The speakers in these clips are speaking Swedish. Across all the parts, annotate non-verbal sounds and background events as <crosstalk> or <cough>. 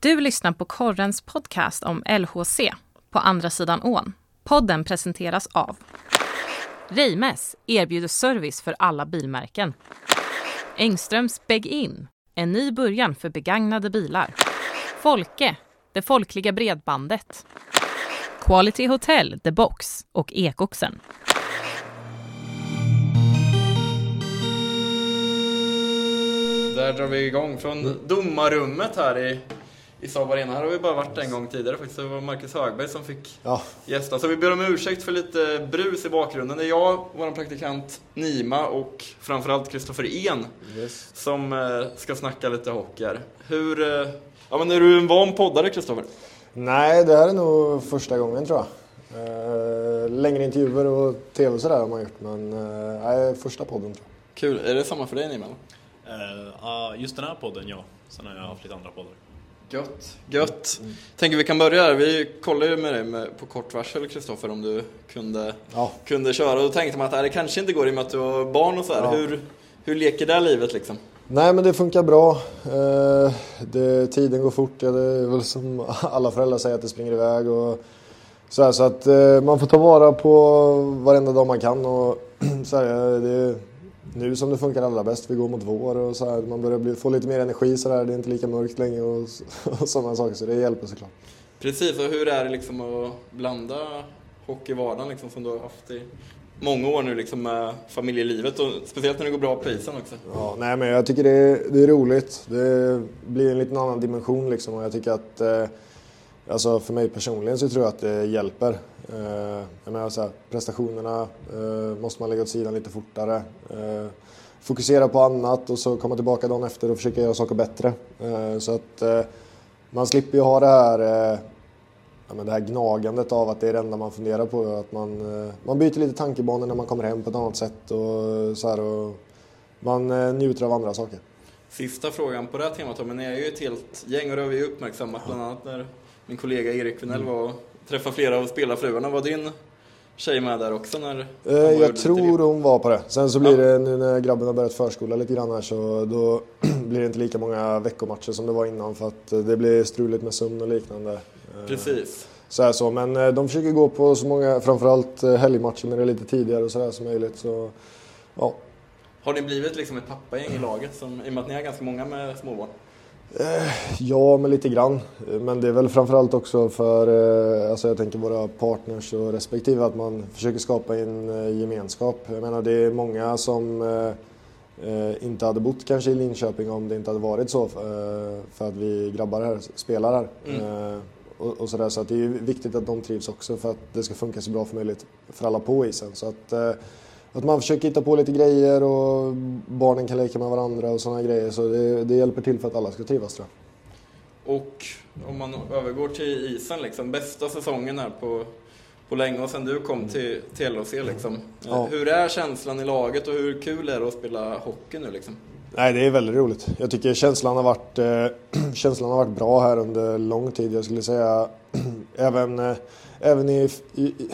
Du lyssnar på Korrens podcast om LHC, På andra sidan ån. Podden presenteras av Reimes erbjuder service för alla bilmärken. Engströms Beg-In, en ny början för begagnade bilar. Folke, det folkliga bredbandet. Quality Hotel, The Box och Ekoxen. Där drar vi igång från domarrummet här i, i Saab Arena. Här har vi bara varit en gång tidigare faktiskt. Det var Marcus Högberg som fick Ja, gästa. Så vi ber om ursäkt för lite brus i bakgrunden. Det är jag, vår praktikant Nima och framförallt Kristoffer En yes. som eh, ska snacka lite hockey här. Hur... Eh, ja men är du en van poddare Kristoffer? Nej, det här är nog första gången tror jag. Eh, längre intervjuer och tv och sådär har man gjort, men eh, nej, första podden tror jag. Kul. Är det samma för dig Nima? Just den här podden, ja. Sen har jag haft lite andra poddar. Gött. Gött. Tänker vi kan börja här. Vi kollade ju med dig med, på kort varsel Kristoffer om du kunde, Ja. kunde köra. Och då tänkte man att äh, det kanske inte går i och med att du har barn och så här. Ja. Hur, hur leker det här livet liksom? Nej, men det funkar bra. Eh, det, tiden går fort. Ja, det är väl som alla föräldrar säger att det springer iväg. Och så här, så att eh, man får ta vara på varenda dag man kan. Och <clears throat> så här, det är nu som det funkar allra bäst. Vi går mot vår och så här, man börjar bli, få lite mer energi. Så där. Det är inte lika mörkt längre och, <laughs> och sådana saker. Så det hjälper såklart. Precis, och hur är det liksom att blanda hockey i vardagen liksom, som du har haft i många år nu liksom, med familjelivet och speciellt när det går bra på isen också? Ja, nej, men jag tycker det är, det är roligt. Det blir en liten annan dimension liksom och jag tycker att eh, alltså för mig personligen så tror jag att det hjälper. Eh, jag menar så här, prestationerna eh, måste man lägga åt sidan lite fortare. Eh, fokusera på annat och så komma tillbaka dagen efter och försöka göra saker bättre. Så att man slipper ju ha det här det här gnagandet av att det är det enda man funderar på. Att man, man byter lite tankebanor när man kommer hem på ett annat sätt. Och, så här, och man njuter av andra saker. Sista frågan på det här temat, men ni är ju ett helt gäng och det har vi uppmärksammat bland annat när min kollega Erik Vinell var och träffade flera av spelarfruarna. Var din tjej med där också? När Eh, jag tror hon var på det. Sen så blir Ja. det nu när grabben har börjat förskola lite grann här så då <clears throat> blir det inte lika många veckomatcher som det var innan för att eh, det blir struligt med sömn och liknande. Eh, Precis. Så är så. Men de försöker gå på så många, framförallt helgmatcher när det är lite tidigare och sådär som möjligt. Så, ja. Har ni blivit liksom ett pappagäng i laget som, i och med att ni är ganska många med småbarn? Ja, men lite grann. Men det är väl framförallt också för, eh, alltså jag tänker våra partners och respektive, att man försöker skapa en eh, gemenskap. Jag menar det är många som eh, eh, inte hade bott kanske i Linköping om det inte hade varit så eh, för att vi grabbar här spelar här. Mm. Eh, och, sådär, så att det är viktigt att de trivs också för att det ska funka så bra som möjligt för alla på isen. Så att, eh, att man försöker hitta på lite grejer och barnen kan leka med varandra och sådana grejer. Så det, det hjälper till för att alla ska trivas tror jag. Och om man övergår till isen, liksom, bästa säsongen här på, på länge och sen du kom till, till LHC. Liksom. Ja. Hur är känslan i laget och hur kul är det att spela hockey nu? Liksom? Nej, det är väldigt roligt. Jag tycker känslan har varit, eh, <clears throat> känslan har varit bra här under lång tid. Jag skulle säga <clears throat> även, eh, även i, i, i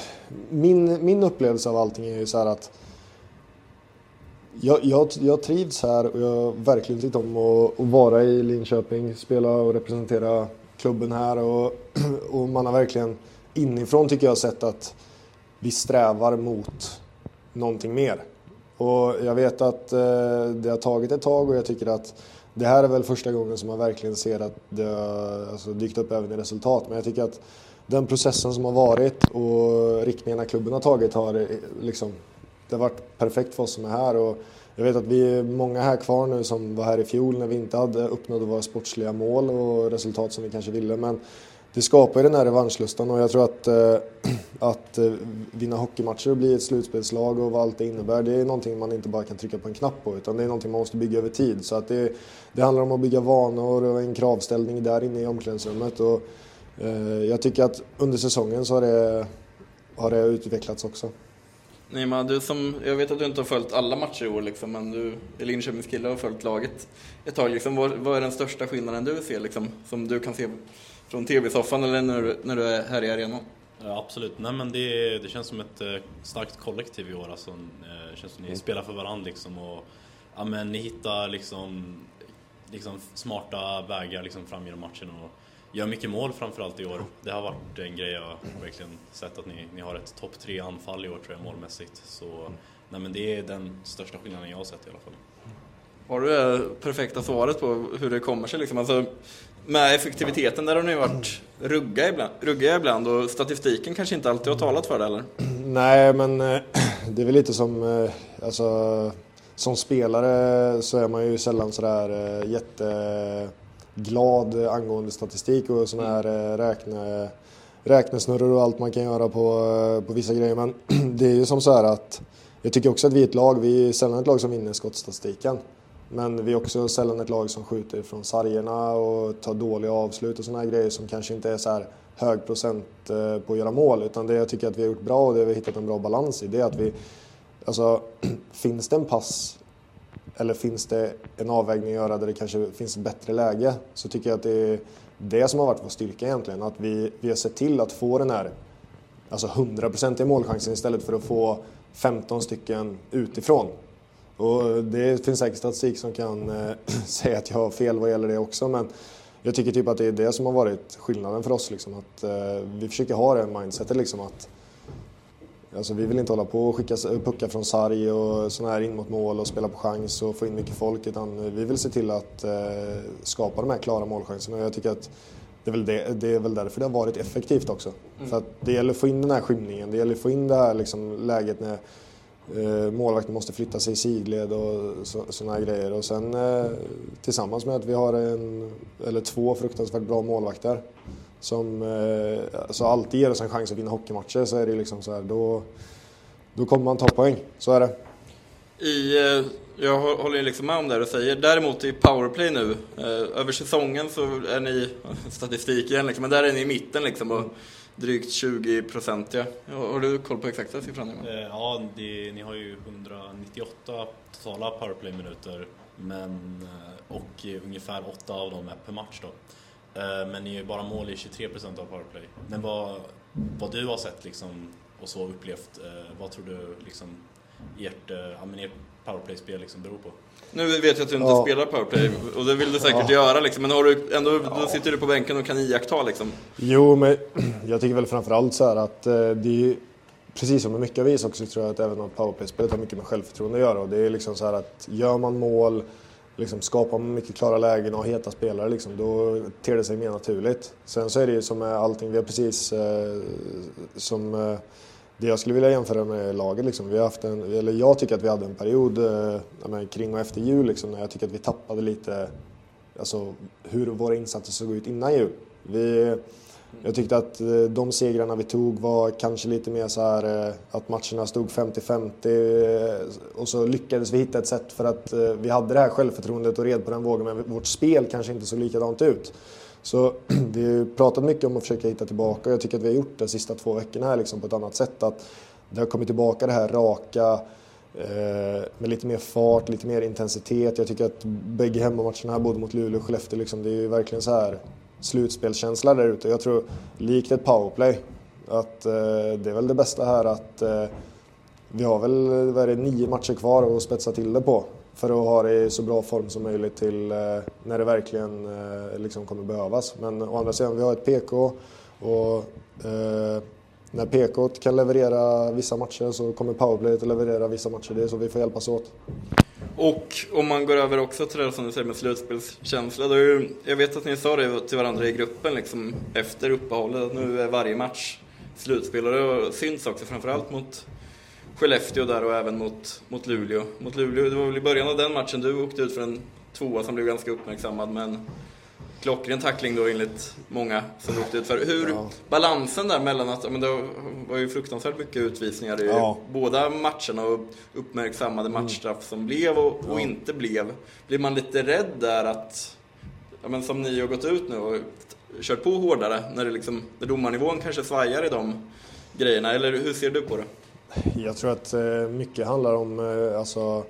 min, min upplevelse av allting är ju så här att jag, jag, jag trivs här och jag har verkligen tyckt om att, att vara i Linköping, spela och representera klubben här och, <clears throat> och man har verkligen inifrån tycker jag sett att vi strävar mot någonting mer. Och jag vet att eh, det har tagit ett tag och jag tycker att det här är väl första gången som man verkligen ser att det har alltså, dykt upp även i resultat. Men jag tycker att den processen som har varit och riktningarna klubben har tagit har eh, liksom, det har varit perfekt för oss som är här. Och jag vet att vi är många här kvar nu som var här i fjol när vi inte hade uppnått våra sportsliga mål och resultat som vi kanske ville. Men det skapar ju den här revanschlustan och jag tror att, eh, <clears throat> att eh, vinna hockeymatcher och bli ett slutspelslag och vad allt det innebär, det är någonting man inte bara kan trycka på en knapp på utan det är någonting man måste bygga över tid. Så att det, det handlar om att bygga vanor och en kravställning där inne i omklädningsrummet. Och, eh, jag tycker att under säsongen så har det, har det utvecklats också. Nima, du som, jag vet att du inte har följt alla matcher i år, liksom, men du är Linköpings kille och har följt laget ett tag. Liksom, vad, vad är den största skillnaden du ser, liksom, som du kan se från tv-soffan eller när när du är här i arenan? Ja, absolut. Nej, men det, det känns som ett eh, starkt kollektiv i år. Alltså, eh, det känns som ni spelar för varandra liksom. Och, ja, men ni hittar liksom... liksom, smarta vägar liksom, fram genom matchen och gör mycket mål framförallt i år. Det har varit en grej jag verkligen sett att ni, ni har ett topp tre anfall i år tror jag målmässigt. Så nej, men det är den största skillnaden jag har sett i alla fall. Har du det perfekta svaret på hur det kommer sig? Liksom? Alltså, med effektiviteten där har ni varit rugga ibland, ruggiga ibland och statistiken kanske inte alltid har talat för det eller? <clears throat> Nej, men eh, <clears throat> det är väl lite som, eh, alltså, som spelare så är man ju sällan sådär eh, glad eh, angående statistik och sådana här eh, räkne, räknesnurror och allt man kan göra på, eh, på vissa grejer. Men <clears throat> det är ju som så här att jag tycker också att vi är ett lag, vi är sällan ett lag som vinner skottstatistiken. Men vi är också sällan ett lag som skjuter från sargerna och tar dåliga avslut och sådana här grejer som kanske inte är så här hög procent på att göra mål. Utan det jag tycker att vi har gjort bra och det vi har hittat en bra balans i det är att vi, alltså <clears throat> finns det en pass eller finns det en avvägning att göra där det kanske finns ett bättre läge så tycker jag att det är det som har varit vår styrka egentligen. Att vi, vi har sett till att få den här alltså 100% målchansen istället för att få 15 stycken utifrån. Och det finns säkert statistik som kan eh, <clears throat> säga att jag har fel vad gäller det också men jag tycker typ att det är det som har varit skillnaden för oss. Liksom, att, eh, vi försöker ha det mindsetet liksom att Alltså, vi vill inte hålla på och skicka puckar från sarg och sådana här in mot mål och spela på chans och få in mycket folk utan vi vill se till att eh, skapa de här klara målchanserna. Jag tycker att det är, väl det, det är väl därför det har varit effektivt också. Mm. För att det gäller att få in den här skymningen, det gäller att få in det här liksom, läget när Eh, målvakten måste flytta sig i sidled och sådana grejer. Och sen eh, tillsammans med att vi har en eller två fruktansvärt bra målvakter som eh, alltså alltid ger oss en chans att vinna hockeymatcher så är det liksom så här, då, då kommer man ta poäng. Så är det. I, jag håller liksom med om det du säger. Däremot i powerplay nu, över säsongen så är ni, <laughs> statistik igen liksom, men där är ni i mitten liksom. Och, drygt 20 procentiga. Har du koll på exakta siffran? Eh, ja, det, ni har ju 198 totala powerplay-minuter men, eh, och ungefär 8 av dem är per match då. Eh, men ni är bara mål i 23 procent av powerplay. Men vad, vad du har sett liksom, och så upplevt, vad tror du liksom, ert, ert powerplay-spel liksom beror på? Nu vet jag att du inte ja. spelar powerplay och det vill du säkert ja. göra liksom, men har du ändå, ja. då sitter du på bänken och kan iaktta liksom. Jo, men <clears throat> jag tycker väl framförallt så här att eh, det är precis som med mycket av is också tror jag att även om powerplay-spelet har mycket med självförtroende att göra och det är liksom så här att gör man mål, liksom skapar man mycket klara lägen och heta spelare liksom, då ter det sig mer naturligt. Sen så är det ju som med allting, vi har precis eh, som eh, det jag skulle vilja jämföra med laget, liksom, vi har haft en, eller jag tycker att vi hade en period eh, kring och efter jul liksom, när jag tycker att vi tappade lite alltså, hur våra insatser såg ut innan jul. Vi, jag tyckte att eh, de segrarna vi tog var kanske lite mer så här eh, att matcherna stod 50-50 eh, och så lyckades vi hitta ett sätt för att vi hade det här självförtroendet och red på den vågen men vårt spel kanske inte såg likadant ut. Så <clears throat> vi har pratat mycket om att försöka hitta tillbaka och jag tycker att vi har gjort det de sista två veckorna här liksom på ett annat sätt. Att det har kommit tillbaka det här raka med lite mer fart, lite mer intensitet. Jag tycker att bägge hemmamatcherna här, både mot Luleå och Skellefteå, liksom, det är ju verkligen så här slutspelskänsla där ute. Jag tror, likt ett powerplay, att eh, det är väl det bästa här att eh, vi har väl vad är det, nio matcher kvar att spetsa till det på för att ha det i så bra form som möjligt till eh, när det verkligen eh, liksom kommer behövas. Men å andra sidan, vi har ett PK och eh, när PK kan leverera vissa matcher så kommer powerplay att leverera vissa matcher. Det är så vi får hjälpas åt. Och om man går över också till det som du säger med slutspelskänsla. Då är, jag vet att ni sa det till varandra i gruppen liksom, efter uppehållet. Nu är varje match slutspel och det syns också framförallt mot Skellefteå där och även mot, mot Luleå. Mot Luleå. Det var väl i början av den matchen du åkte ut för en tvåa som blev ganska uppmärksammad men klockren tackling då enligt många som åkte ut för. Hur, ja. balansen där mellan att, men det var ju fruktansvärt mycket utvisningar i ja. båda matcherna och uppmärksammade mm. matchstraff som blev och, och ja. inte blev. Blir man lite rädd där att, ja, men som ni har gått ut nu och kört på hårdare när, det liksom, när domarnivån kanske svajar i de grejerna, eller hur ser du på det? Jag tror att eh, mycket handlar om eh, alltså,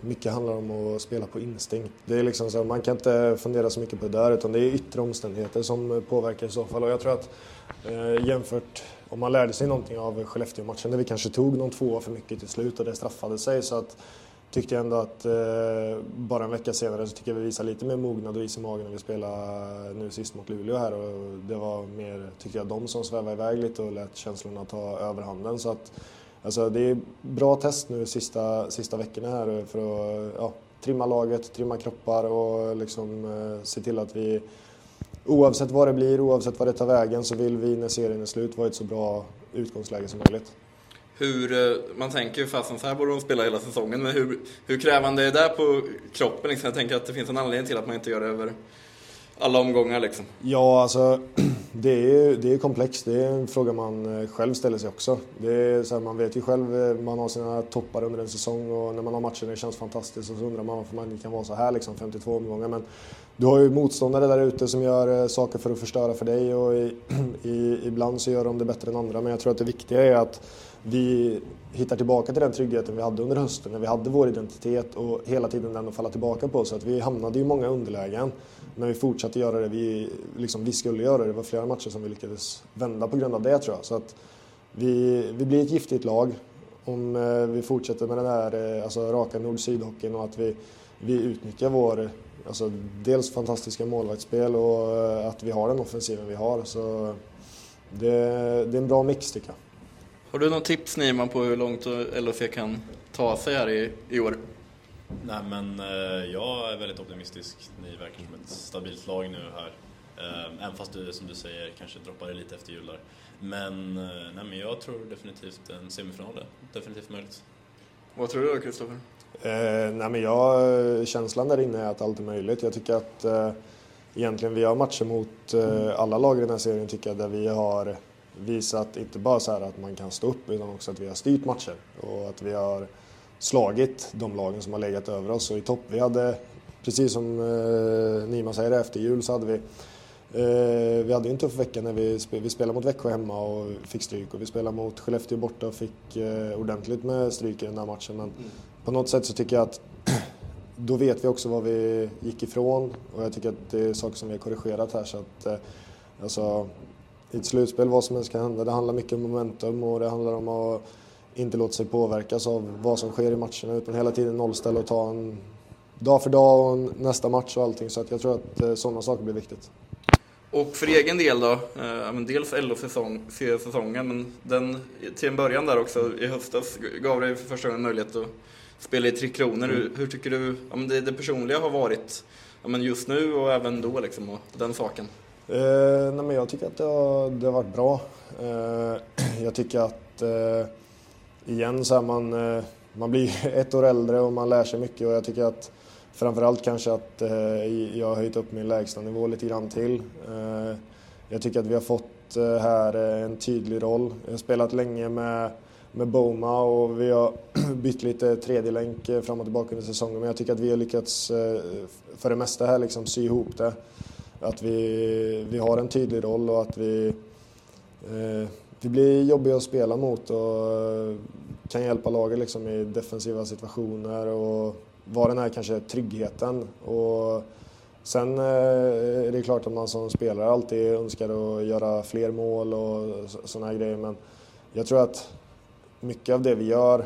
mycket handlar om att spela på instinkt. Det är liksom så, man kan inte fundera så mycket på det där utan det är yttre omständigheter som påverkar i så fall. Och jag tror att eh, jämfört, om man lärde sig någonting av Skellefteå-matchen där vi kanske tog någon tvåa för mycket till slut och det straffade sig så att tyckte jag ändå att eh, bara en vecka senare så tycker jag vi visar lite mer mognad och is i magen när vi spelade nu sist mot Luleå här och det var mer, tyckte jag, de som svävade iväg lite och lät känslorna ta överhanden. Så att, alltså, det är bra test nu sista, sista veckorna här för att ja, trimma laget, trimma kroppar och liksom eh, se till att vi oavsett vad det blir, oavsett vad det tar vägen så vill vi när serien är slut vara ett så bra utgångsläge som möjligt. Hur, eh, man tänker ju fasen så här borde de spela hela säsongen, men hur, hur krävande är det på kroppen? Liksom? Jag tänker att det finns en anledning till att man inte gör det över alla omgångar liksom. Ja, alltså <clears throat> det är, det är komplext. Det är en fråga man eh, själv ställer sig också. Det är så här, man vet ju själv, eh, man har sina toppar under en säsong och när man har matcher när det känns fantastiskt och så undrar man varför man kan vara så här liksom, 52 omgångar. Men du har ju motståndare där ute som gör eh, saker för att förstöra för dig och i, <clears throat> i, ibland så gör de det bättre än andra. Men jag tror att det viktiga är att vi hittar tillbaka till den tryggheten vi hade under hösten när vi hade vår identitet och hela tiden den att falla tillbaka på. Så att vi hamnade i många underlägen men vi fortsatte göra det vi, liksom, vi skulle göra. Det var flera matcher som vi lyckades vända på grund av det tror jag. Så att vi, vi blir ett giftigt lag om eh, vi fortsätter med den här eh, alltså, raka nord-syd-hockeyn och att vi, vi utnyttjar vår alltså, dels fantastiska målvaktsspel och eh, att vi har den offensiven vi har. Så det, det är en bra mix tycker jag. Har du något tips Niman på hur långt LHC kan ta sig här i, i år? Nej men eh, jag är väldigt optimistisk. Ni verkar som ett stabilt lag nu här. Eh, även fast du som du säger kanske droppar lite efter jul där. Men, eh, nej, men jag tror definitivt en semifinal är definitivt möjligt. Vad tror du då Kristoffer? Eh, nej men jag, känslan där inne är att allt är möjligt. Jag tycker att eh, egentligen vi har matcher mot eh, alla lag i den här serien tycker jag där vi har visat inte bara så att man kan stå upp utan också att vi har styrt matcher och att vi har slagit de lagen som har legat över oss. Och i topp, vi hade, precis som eh, Nima säger, efter jul så hade vi eh, vi hade en tuff vecka när vi, vi spelade mot Växjö hemma och fick stryk och vi spelade mot Skellefteå borta och fick eh, ordentligt med stryk i den där matchen. Men mm. på något sätt så tycker jag att <clears throat> då vet vi också vad vi gick ifrån och jag tycker att det är saker som vi har korrigerat här. Så att, eh, alltså, i ett slutspel, vad som helst kan hända. Det handlar mycket om momentum och det handlar om att inte låta sig påverkas av vad som sker i matcherna utan hela tiden nollställa och ta en dag för dag och nästa match och allting. Så att jag tror att eh, sådana saker blir viktigt. Och för egen del då, eh, dels LO-säsongen, men den till en början där också i höstas gav dig för första gången möjlighet att spela i Tre Kronor. Mm. Hur, hur, tycker du ja, det, det personliga har varit ja, men just nu och även då liksom, och den saken? Eh, nej men jag tycker att det har, det har varit bra. Eh, <clears throat> jag tycker att eh, igen så är man, eh, man blir <laughs> ett år äldre och man lär sig mycket och jag tycker att framförallt kanske att eh, jag har höjt upp min lägstanivå lite grann till. Eh, jag tycker att vi har fått eh, här eh, en tydlig roll. Jag har spelat länge med, med Boma och vi har <clears throat> bytt lite tredje länk eh, fram och tillbaka under säsongen men jag tycker att vi har lyckats för det mesta här liksom sy ihop det att vi, vi har en tydlig roll och att vi, eh, vi blir jobbiga att spela mot och eh, kan hjälpa laget liksom i defensiva situationer och vara den här kanske tryggheten. Och sen eh, är det klart att man som spelare alltid önskar att göra fler mål och sådana här grejer men jag tror att mycket av det vi gör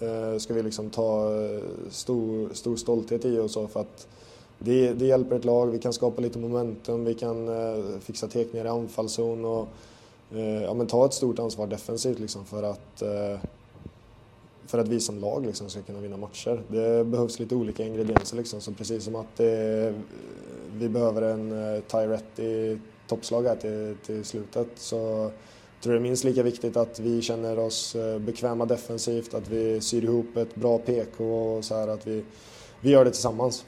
eh, ska vi liksom ta eh, stor, stor stolthet i och så för att det, det hjälper ett lag, vi kan skapa lite momentum, vi kan eh, fixa tekningar i anfallszon och eh, ja, men ta ett stort ansvar defensivt liksom för att eh, för att vi som lag liksom ska kunna vinna matcher. Det behövs lite olika ingredienser liksom, så precis som att det, vi behöver en eh, Tyrett i toppslag här till, till slutet så tror jag det är minst lika viktigt att vi känner oss eh, bekväma defensivt, att vi syr ihop ett bra PK och så här att vi, vi gör det tillsammans.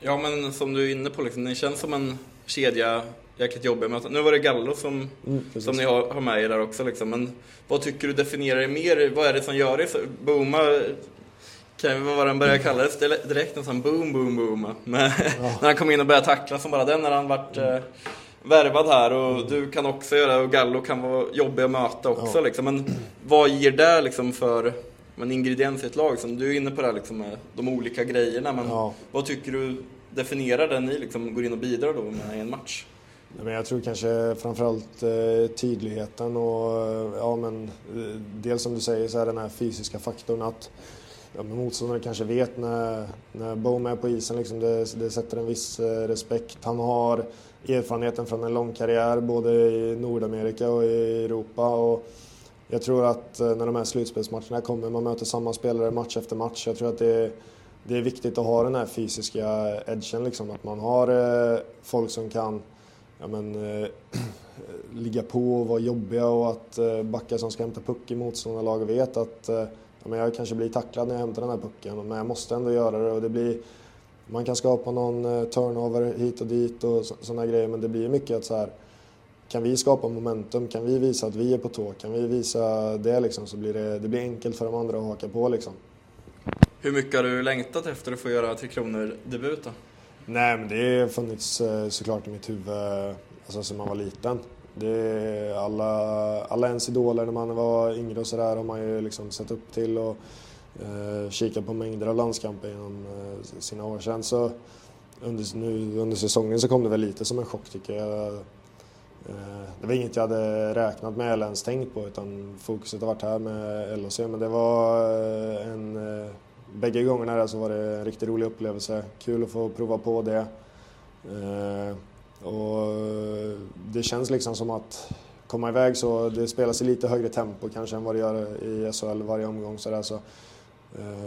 Ja, men som du är inne på, liksom, ni känns som en kedja jäkligt jobbig möten. Nu var det Gallo som, mm, som ni har, har med er där också. Liksom. Men vad tycker du definierar er mer? Vad är det som gör det? Booma kan ju vara den börjar kalla det direkt, sån boom, boom, boom. Men, ja. <laughs> när han kom in och började tackla som bara den när han vart mm. eh, värvad här och mm. du kan också göra och Gallo kan vara jobbig att möta också. Ja. Liksom. Men vad ger det liksom för men ingrediens i ett lag. Som du är inne på det liksom med de olika grejerna. Men ja. vad tycker du definierar det ni liksom går in och bidrar då med i en match? Men jag tror kanske framförallt eh, tydligheten och ja, men, eh, dels som du säger så är den här fysiska faktorn att ja, motståndaren kanske vet när, när Bohm är på isen. Liksom det, det sätter en viss eh, respekt. Han har erfarenheten från en lång karriär både i Nordamerika och i Europa. Och jag tror att eh, när de här slutspelsmatcherna kommer, man möter samma spelare match efter match. Jag tror att det är, det är viktigt att ha den här fysiska edgen, liksom, att man har eh, folk som kan ja, men, eh, <clears throat> ligga på och vara jobbiga och att eh, backar som ska hämta puck i motståndarlaget vet att eh, ja, men jag kanske blir tacklad när jag hämtar den här pucken men jag måste ändå göra det och det blir man kan skapa någon eh, turnover hit och dit och sådana grejer men det blir mycket att så här kan vi skapa momentum, kan vi visa att vi är på tå, kan vi visa det liksom så blir det, det blir enkelt för de andra att haka på liksom. Hur mycket har du längtat efter att få göra Tre Kronor-debut då? Nej men det har funnits eh, såklart i mitt huvud alltså, sedan man var liten. Det alla, alla ens idoler när man var yngre och sådär har man ju liksom sett upp till och eh, kikat på mängder av landskamper genom eh, sina år. Sen så under, nu, under säsongen så kom det väl lite som en chock tycker jag. Eh, det var inget jag hade räknat med eller ens tänkt på utan fokuset har varit här med LHC men det var eh, en eh, Bägge gångerna där så var det en riktigt rolig upplevelse. Kul att få prova på det. Och det känns liksom som att komma iväg så, det spelas i lite högre tempo kanske än vad det gör i SHL varje omgång. Så där, så,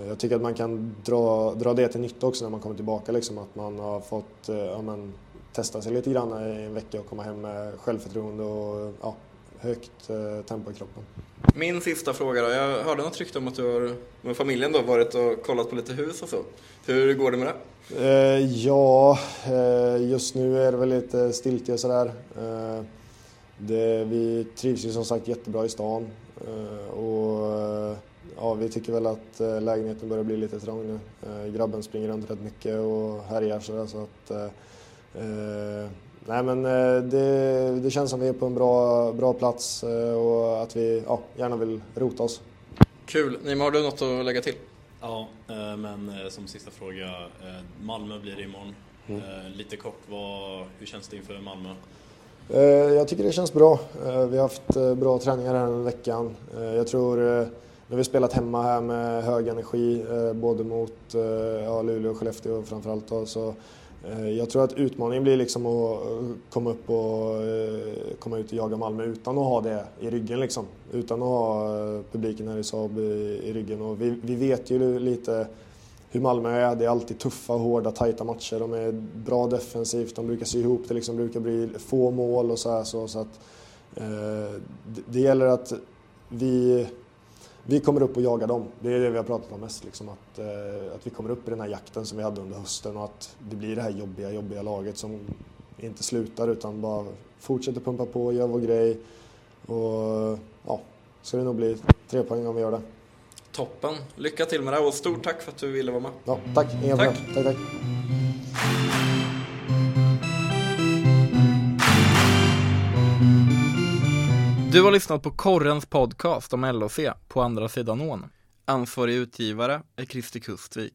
jag tycker att man kan dra, dra det till nytta också när man kommer tillbaka. Liksom, att man har fått ja, men, testa sig lite grann i en vecka och komma hem med självförtroende och ja, högt eh, tempo i kroppen. Min sista fråga då. Jag hörde något rykte om att du har med familjen då varit och kollat på lite hus och så. Hur går det med det? Eh, ja, eh, just nu är det väl lite stiltje sådär. Eh, det, vi trivs ju som sagt jättebra i stan och ja, vi tycker väl att lägenheten börjar bli lite trång nu. grabben springer runt rätt mycket och härjar sådär så att Nej men det, det, känns som att vi är på en bra, bra plats och att vi ja, gärna vill rota oss. Kul! Nima, har du något att lägga till? Ja, men som sista fråga. Malmö blir det imorgon. Mm. Lite kort, vad, hur känns det inför Malmö? Eh, jag tycker det känns bra. Eh, vi har haft eh, bra träningar här den veckan. Jag tror, nu har vi spelat hemma här med hög energi, både mot ja, Luleå och Skellefteå framförallt. Då, så Eh, jag tror att utmaningen blir liksom att eh, komma upp och eh, komma ut och jaga Malmö utan att ha det i ryggen. Liksom. Utan att ha publiken här i Saab i ryggen. Och vi, vi vet ju lite hur Malmö är. Det är alltid tuffa, hårda, tajta matcher. De är bra defensivt, de brukar sy ihop det, liksom brukar bli få mål och så här. Så, så att, eh, det, det, gäller att vi, vi kommer upp och jagar dem. Det är det vi har pratat om mest. Liksom, att, eh, att vi kommer upp i den här jakten som vi hade under hösten och att det blir det här jobbiga, jobbiga laget som inte slutar utan bara fortsätter pumpa på, gör vår grej. Och ja, ska det nog bli tre poäng om vi gör det. Toppen. Lycka till med det och stort tack för att du ville vara med. Ja, tack. Inga tack. tack, tack. Du har lyssnat på Korrens podcast om LOC på andra sidan ån. Ansvarig utgivare är Christer Kustvik.